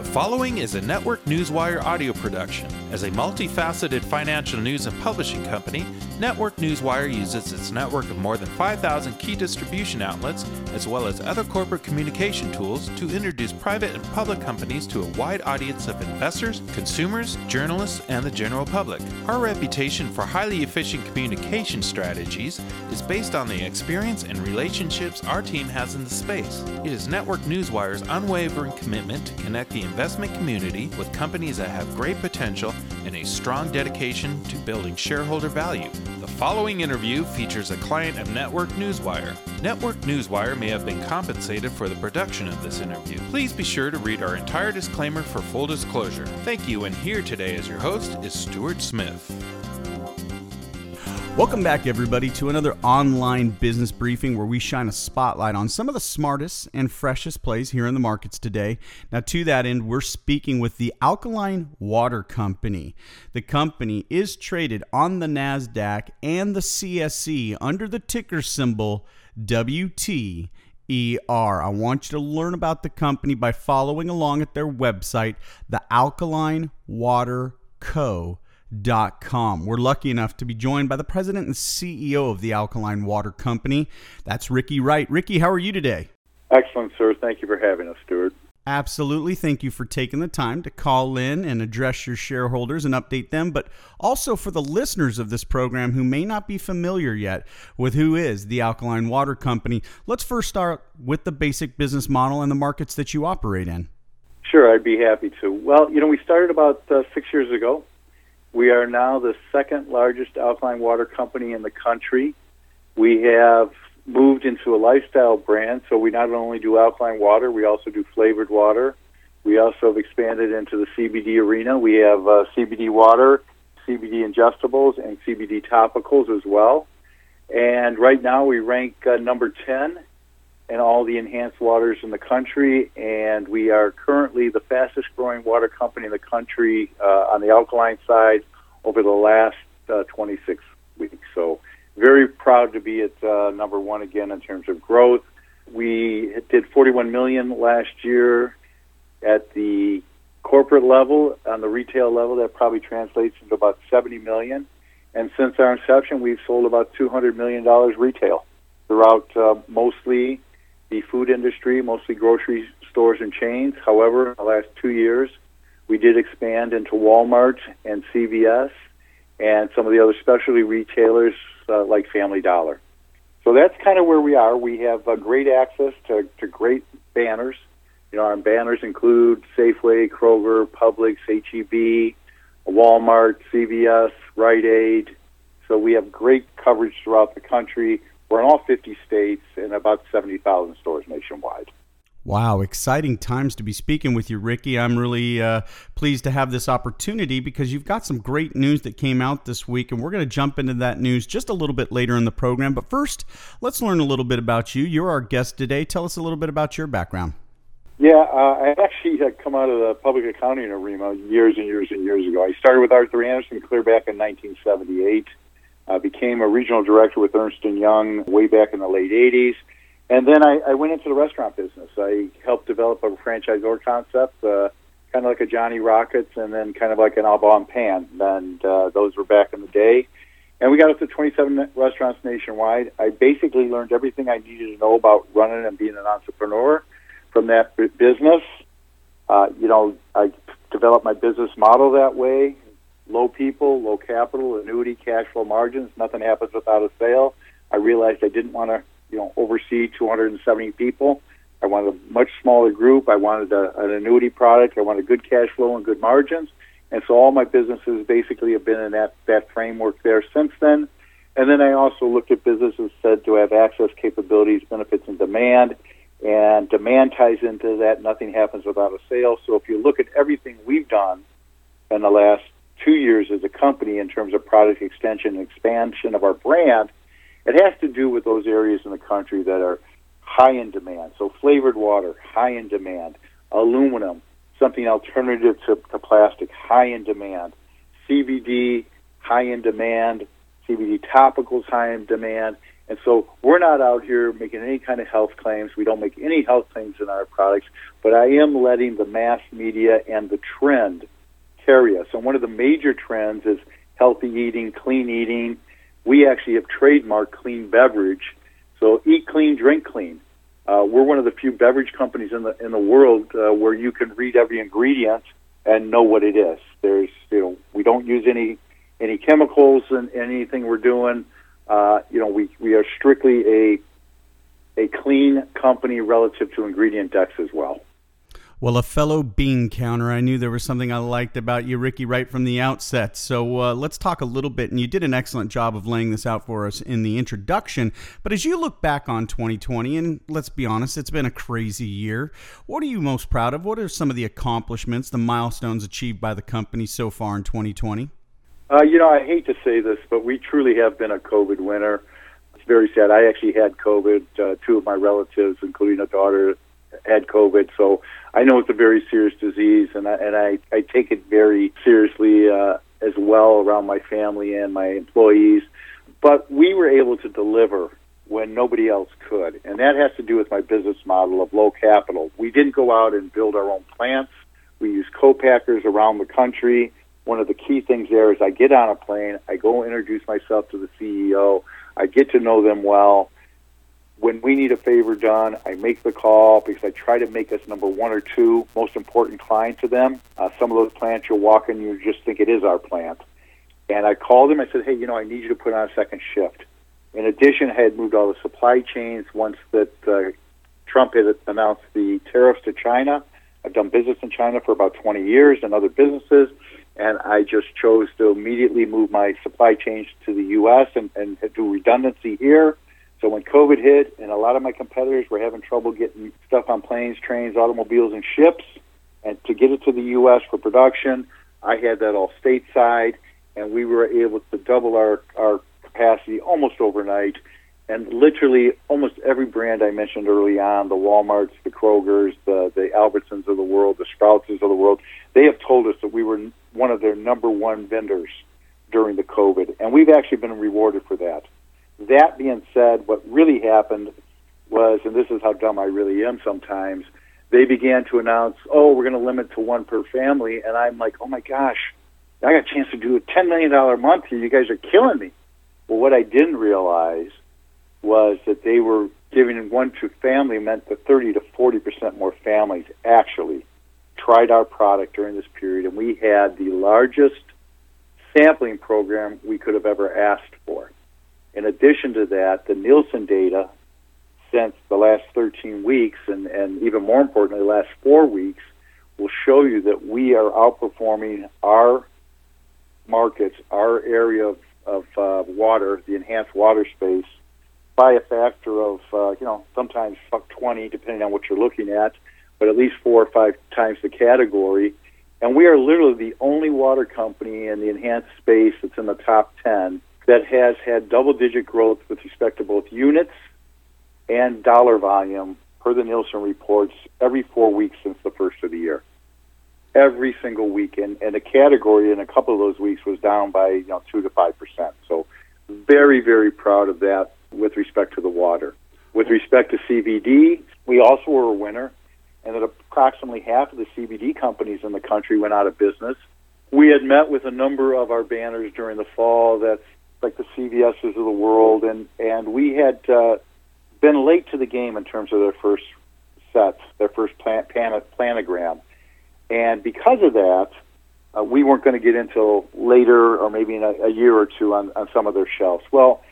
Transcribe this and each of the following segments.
The following is a Network Newswire audio production. As a multifaceted financial news and publishing company, Network Newswire uses its network of more than 5,000 key distribution outlets, as well as other corporate communication tools, to introduce private and public companies to a wide audience of investors, consumers, journalists, and the general public. Our reputation for highly efficient communication strategies is based on the experience and relationships our team has in the space. It is Network Newswire's unwavering commitment to connect the investment community with companies that have great potential and a strong dedication to building shareholder value. The following interview features a client of Network Newswire. Network Newswire may have been compensated for the production of this interview. Please be sure to read our entire disclaimer for full disclosure. Thank you, and here today as your host is Stuart Smith. Welcome back, everybody, to another online business briefing where we shine a spotlight on some of the smartest and freshest plays here in the markets today. Now, to that end, we're speaking with the Alkaline Water Company. The company is traded on the NASDAQ and the CSE under the ticker symbol WT. ER. I want you to learn about the company by following along at their website, the Alkaline Water Co com. We're lucky enough to be joined by the president and CEO of the Alkaline Water Company. That's Ricky Wright. Ricky, how are you today? Excellent, sir. Thank you for having us, Stuart. Absolutely. Thank you for taking the time to call in and address your shareholders and update them, but also for the listeners of this program who may not be familiar yet with who is the Alkaline Water Company. Let's first start with the basic business model and the markets that you operate in. Sure, I'd be happy to. Well, you know, we started about uh, six years ago we are now the second largest alkaline water company in the country. We have moved into a lifestyle brand, so we not only do alkaline water, we also do flavored water. We also have expanded into the CBD arena. We have uh, CBD water, CBD ingestibles, and CBD topicals as well. And right now we rank uh, number 10 and all the enhanced waters in the country. And we are currently the fastest growing water company in the country uh, on the alkaline side over the last uh, 26 weeks. So, very proud to be at uh, number one again in terms of growth. We did 41 million last year at the corporate level. On the retail level, that probably translates into about 70 million. And since our inception, we've sold about 200 million dollars retail throughout uh, mostly the food industry, mostly grocery stores and chains. However, in the last two years, we did expand into Walmart and CVS and some of the other specialty retailers uh, like Family Dollar. So that's kind of where we are. We have uh, great access to, to great banners. You know, our banners include Safeway, Kroger, Publix, HEB, Walmart, CVS, Rite Aid. So we have great coverage throughout the country. We're in all 50 states and about 70,000 stores nationwide. Wow, exciting times to be speaking with you, Ricky. I'm really uh, pleased to have this opportunity because you've got some great news that came out this week, and we're going to jump into that news just a little bit later in the program. But first, let's learn a little bit about you. You're our guest today. Tell us a little bit about your background. Yeah, uh, I actually had come out of the public accounting arena years and years and years ago. I started with Arthur Andersen clear back in 1978. I became a regional director with Ernst & Young way back in the late 80s. And then I, I went into the restaurant business. I helped develop a franchisor concept, uh, kind of like a Johnny Rockets and then kind of like an Au Bon Pain. And uh, those were back in the day. And we got up to 27 restaurants nationwide. I basically learned everything I needed to know about running and being an entrepreneur from that business. Uh, you know, I developed my business model that way low people, low capital, annuity, cash flow margins. Nothing happens without a sale. I realized I didn't want to, you know, oversee 270 people. I wanted a much smaller group. I wanted a, an annuity product. I wanted good cash flow and good margins. And so all my businesses basically have been in that, that framework there since then. And then I also looked at businesses said to have access capabilities, benefits, and demand. And demand ties into that. Nothing happens without a sale. So if you look at everything we've done in the last two years as a company in terms of product extension and expansion of our brand, it has to do with those areas in the country that are high in demand. So flavored water, high in demand. Aluminum, something alternative to, to plastic, high in demand. CBD, high in demand. CBD topicals, high in demand. And so we're not out here making any kind of health claims. We don't make any health claims in our products, but I am letting the mass media and the trend carry. And one of the major trends is healthy eating, clean eating. We actually have trademarked clean beverage. So eat clean, drink clean. Uh, we're one of the few beverage companies in the in the world uh, where you can read every ingredient and know what it is. There's you know we don't use any any chemicals in, in anything we're doing. Uh, you know we we are strictly a a clean company relative to ingredient decks as well. Well, a fellow bean counter, I knew there was something I liked about you, Ricky, right from the outset. So uh, let's talk a little bit. And you did an excellent job of laying this out for us in the introduction. But as you look back on 2020, and let's be honest, it's been a crazy year. What are you most proud of? What are some of the accomplishments, the milestones achieved by the company so far in 2020? Uh, you know, I hate to say this, but we truly have been a COVID winner. It's very sad. I actually had COVID. Uh, two of my relatives, including a daughter, had COVID. So I know it's a very serious disease, and I, and I, I take it very seriously uh, as well around my family and my employees. But we were able to deliver when nobody else could, and that has to do with my business model of low capital. We didn't go out and build our own plants. We use co-packers around the country. One of the key things there is I get on a plane, I go introduce myself to the CEO, I get to know them well when we need a favor done, I make the call because I try to make us number one or two most important client to them. Uh, some of those plants you'll walk in, you just think it is our plant. And I called them. I said, "Hey, you know, I need you to put on a second shift." In addition, I had moved all the supply chains once that uh, Trump had announced the tariffs to China. I've done business in China for about 20 years and other businesses, and I just chose to immediately move my supply chains to the U.S. and, and do redundancy here so when COVID hit, and a lot of my competitors were having trouble getting stuff on planes, trains, automobiles, and ships, and to get it to the U.S. for production, I had that all stateside, and we were able to double our our capacity almost overnight. And literally, almost every brand I mentioned early on, the WalMarts, the Krogers, the the Albertsons of the world, the Sproutses of the world, they have told us that we were one of their number one vendors during the COVID, and we've actually been rewarded for that. That being said, what really happened was, and this is how dumb I really am sometimes, they began to announce, oh, we're going to limit to one per family. And I'm like, oh my gosh, I got a chance to do a $10 million month here. You guys are killing me. Well, what I didn't realize was that they were giving one to family meant that 30 to 40% more families actually tried our product during this period. And we had the largest sampling program we could have ever asked for. In addition to that, the Nielsen data since the last 13 weeks, and, and even more importantly, the last four weeks, will show you that we are outperforming our markets, our area of, of uh, water, the enhanced water space, by a factor of, uh, you know, sometimes 20, depending on what you're looking at, but at least four or five times the category. And we are literally the only water company in the enhanced space that's in the top 10 that has had double digit growth with respect to both units and dollar volume per the Nielsen reports every four weeks since the first of the year. Every single week. And, and the category in a couple of those weeks was down by you know two to five percent. So very, very proud of that with respect to the water. With respect to CBD, we also were a winner, and that approximately half of the CBD companies in the country went out of business. We had met with a number of our banners during the fall that's like the CVSs of the world, and and we had uh, been late to the game in terms of their first set, their first plan, plan, planogram, and because of that, uh, we weren't going to get until later, or maybe in a, a year or two, on, on some of their shelves. Well,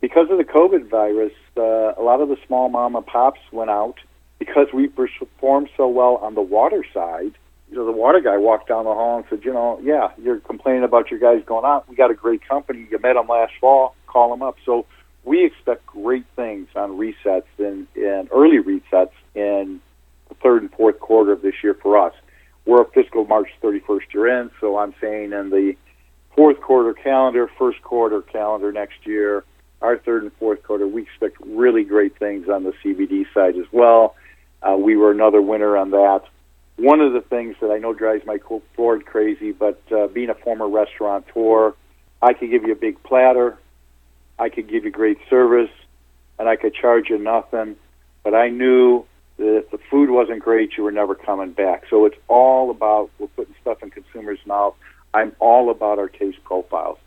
because of the COVID virus, uh, a lot of the small mom and pops went out because we performed so well on the water side you know, the water guy walked down the hall and said, you know, yeah, you're complaining about your guys going out. We got a great company. You met them last fall. Call them up. So we expect great things on resets and, and early resets in the third and fourth quarter of this year for us. We're a fiscal March 31st year in, so I'm saying in the fourth quarter calendar, first quarter calendar next year, our third and fourth quarter, we expect really great things on the CBD side as well. Uh, we were another winner on that one of the things that I know drives my board crazy, but uh, being a former restaurateur, I could give you a big platter, I could give you great service, and I could charge you nothing, but I knew that if the food wasn't great, you were never coming back. So it's all about we're putting stuff in consumers' mouth. I'm all about our taste profiles.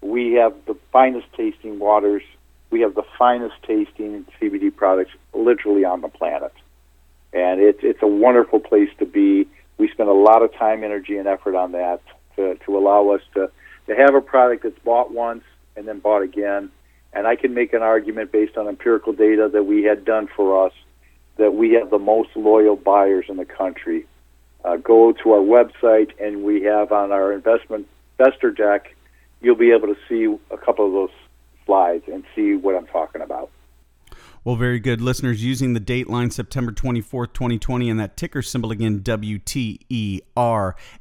We have the finest tasting waters. We have the finest tasting CBD products literally on the planet. And it's it's a wonderful place to be. We spend a lot of time, energy, and effort on that to, to allow us to, to have a product that's bought once and then bought again. And I can make an argument based on empirical data that we had done for us that we have the most loyal buyers in the country. Uh, go to our website, and we have on our investment investor deck, you'll be able to see a couple of those slides and see what I'm talking about. Well, very good. Listeners, using the date line September 24th, 2020, and that ticker symbol again, WTER.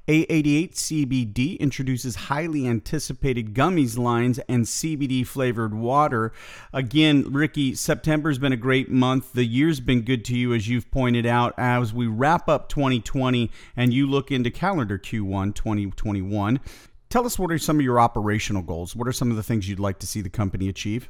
A88 CBD introduces highly anticipated gummies lines and CBD flavored water. Again, Ricky, September's been a great month. The year's been good to you, as you've pointed out. As we wrap up 2020 and you look into calendar Q1 2021, tell us what are some of your operational goals? What are some of the things you'd like to see the company achieve?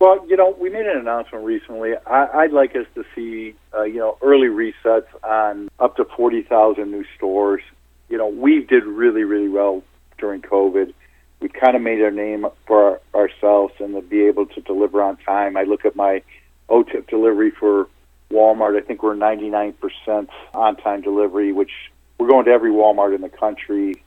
Well, you know, we made an announcement recently. I, would like us to see, uh, you know, early resets on up to 40,000 new stores. You know, we did really, really well during COVID. We kind of made our name for our, ourselves and to be able to deliver on time. I look at my OTIF delivery for Walmart. I think we're 99% on time delivery, which we're going to every Walmart in the country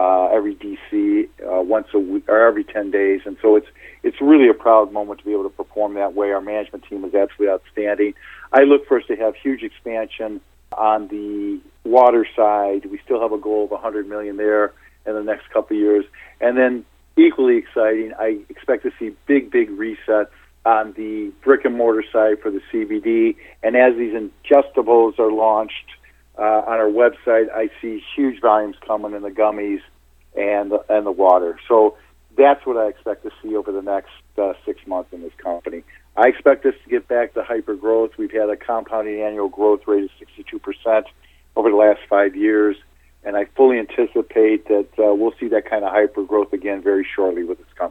uh, every DC uh, once a week or every 10 days, and so it's it's really a proud moment to be able to perform that way. Our management team is absolutely outstanding. I look for us to have huge expansion on the water side. We still have a goal of 100 million there in the next couple of years, and then equally exciting, I expect to see big, big resets on the brick and mortar side for the CBD. And as these ingestibles are launched uh, on our website, I see huge volumes coming in the gummies and and the water. So that's what I expect to see over the next uh, six months in this company. I expect us to get back to hyper growth. We've had a compounding annual growth rate of 62% over the last five years, and I fully anticipate that uh, we'll see that kind of hyper growth again very shortly with this company.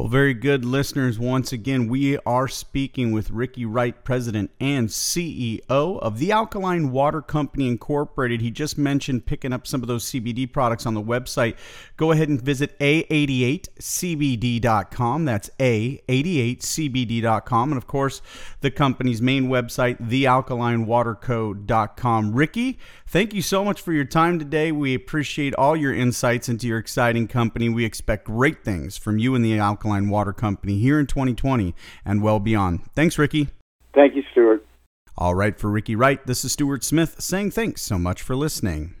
Well, very good, listeners. Once again, we are speaking with Ricky Wright, President and CEO of the Alkaline Water Company Incorporated. He just mentioned picking up some of those CBD products on the website. Go ahead and visit a88cbd.com. That's a88cbd.com. And of course, the company's main website, thealkalinewaterco.com. Ricky, thank you so much for your time today. We appreciate all your insights into your exciting company. We expect great things from you and the Alkaline Water Company here in 2020 and well beyond. Thanks, Ricky. Thank you, Stuart. All right, for Ricky Wright, this is Stuart Smith saying thanks so much for listening.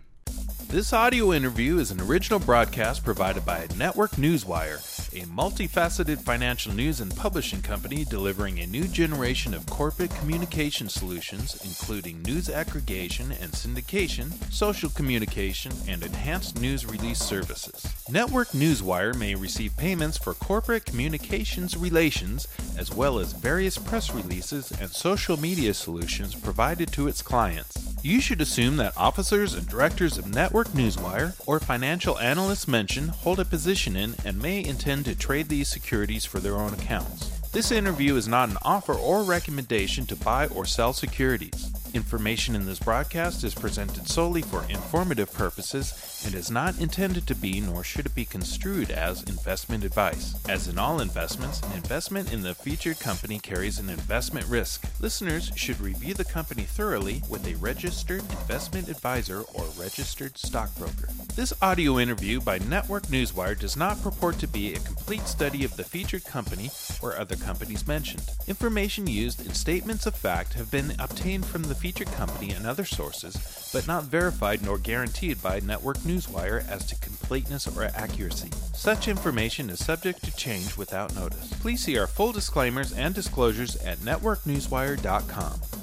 This audio interview is an original broadcast provided by Network Newswire, a multifaceted financial news and publishing company delivering a new generation of corporate communication solutions, including news aggregation and syndication, social communication, and enhanced news release services. Network Newswire may receive payments for corporate communications relations, as well as various press releases and social media solutions provided to its clients. You should assume that officers and directors of Network Newswire or financial analysts mentioned hold a position in and may intend to trade these securities for their own accounts. This interview is not an offer or recommendation to buy or sell securities. Information in this broadcast is presented solely for informative purposes and is not intended to be nor should it be construed as investment advice. As in all investments, an investment in the featured company carries an investment risk. Listeners should review the company thoroughly with a registered investment advisor or registered stockbroker. This audio interview by Network Newswire does not purport to be a complete study of the featured company or other companies mentioned. Information used in statements of fact have been obtained from the featured company and other sources, but not verified nor guaranteed by Network Newswire as to completeness or accuracy. Such information is subject to change without notice. Please see our full disclaimers and disclosures at networknewswire.com.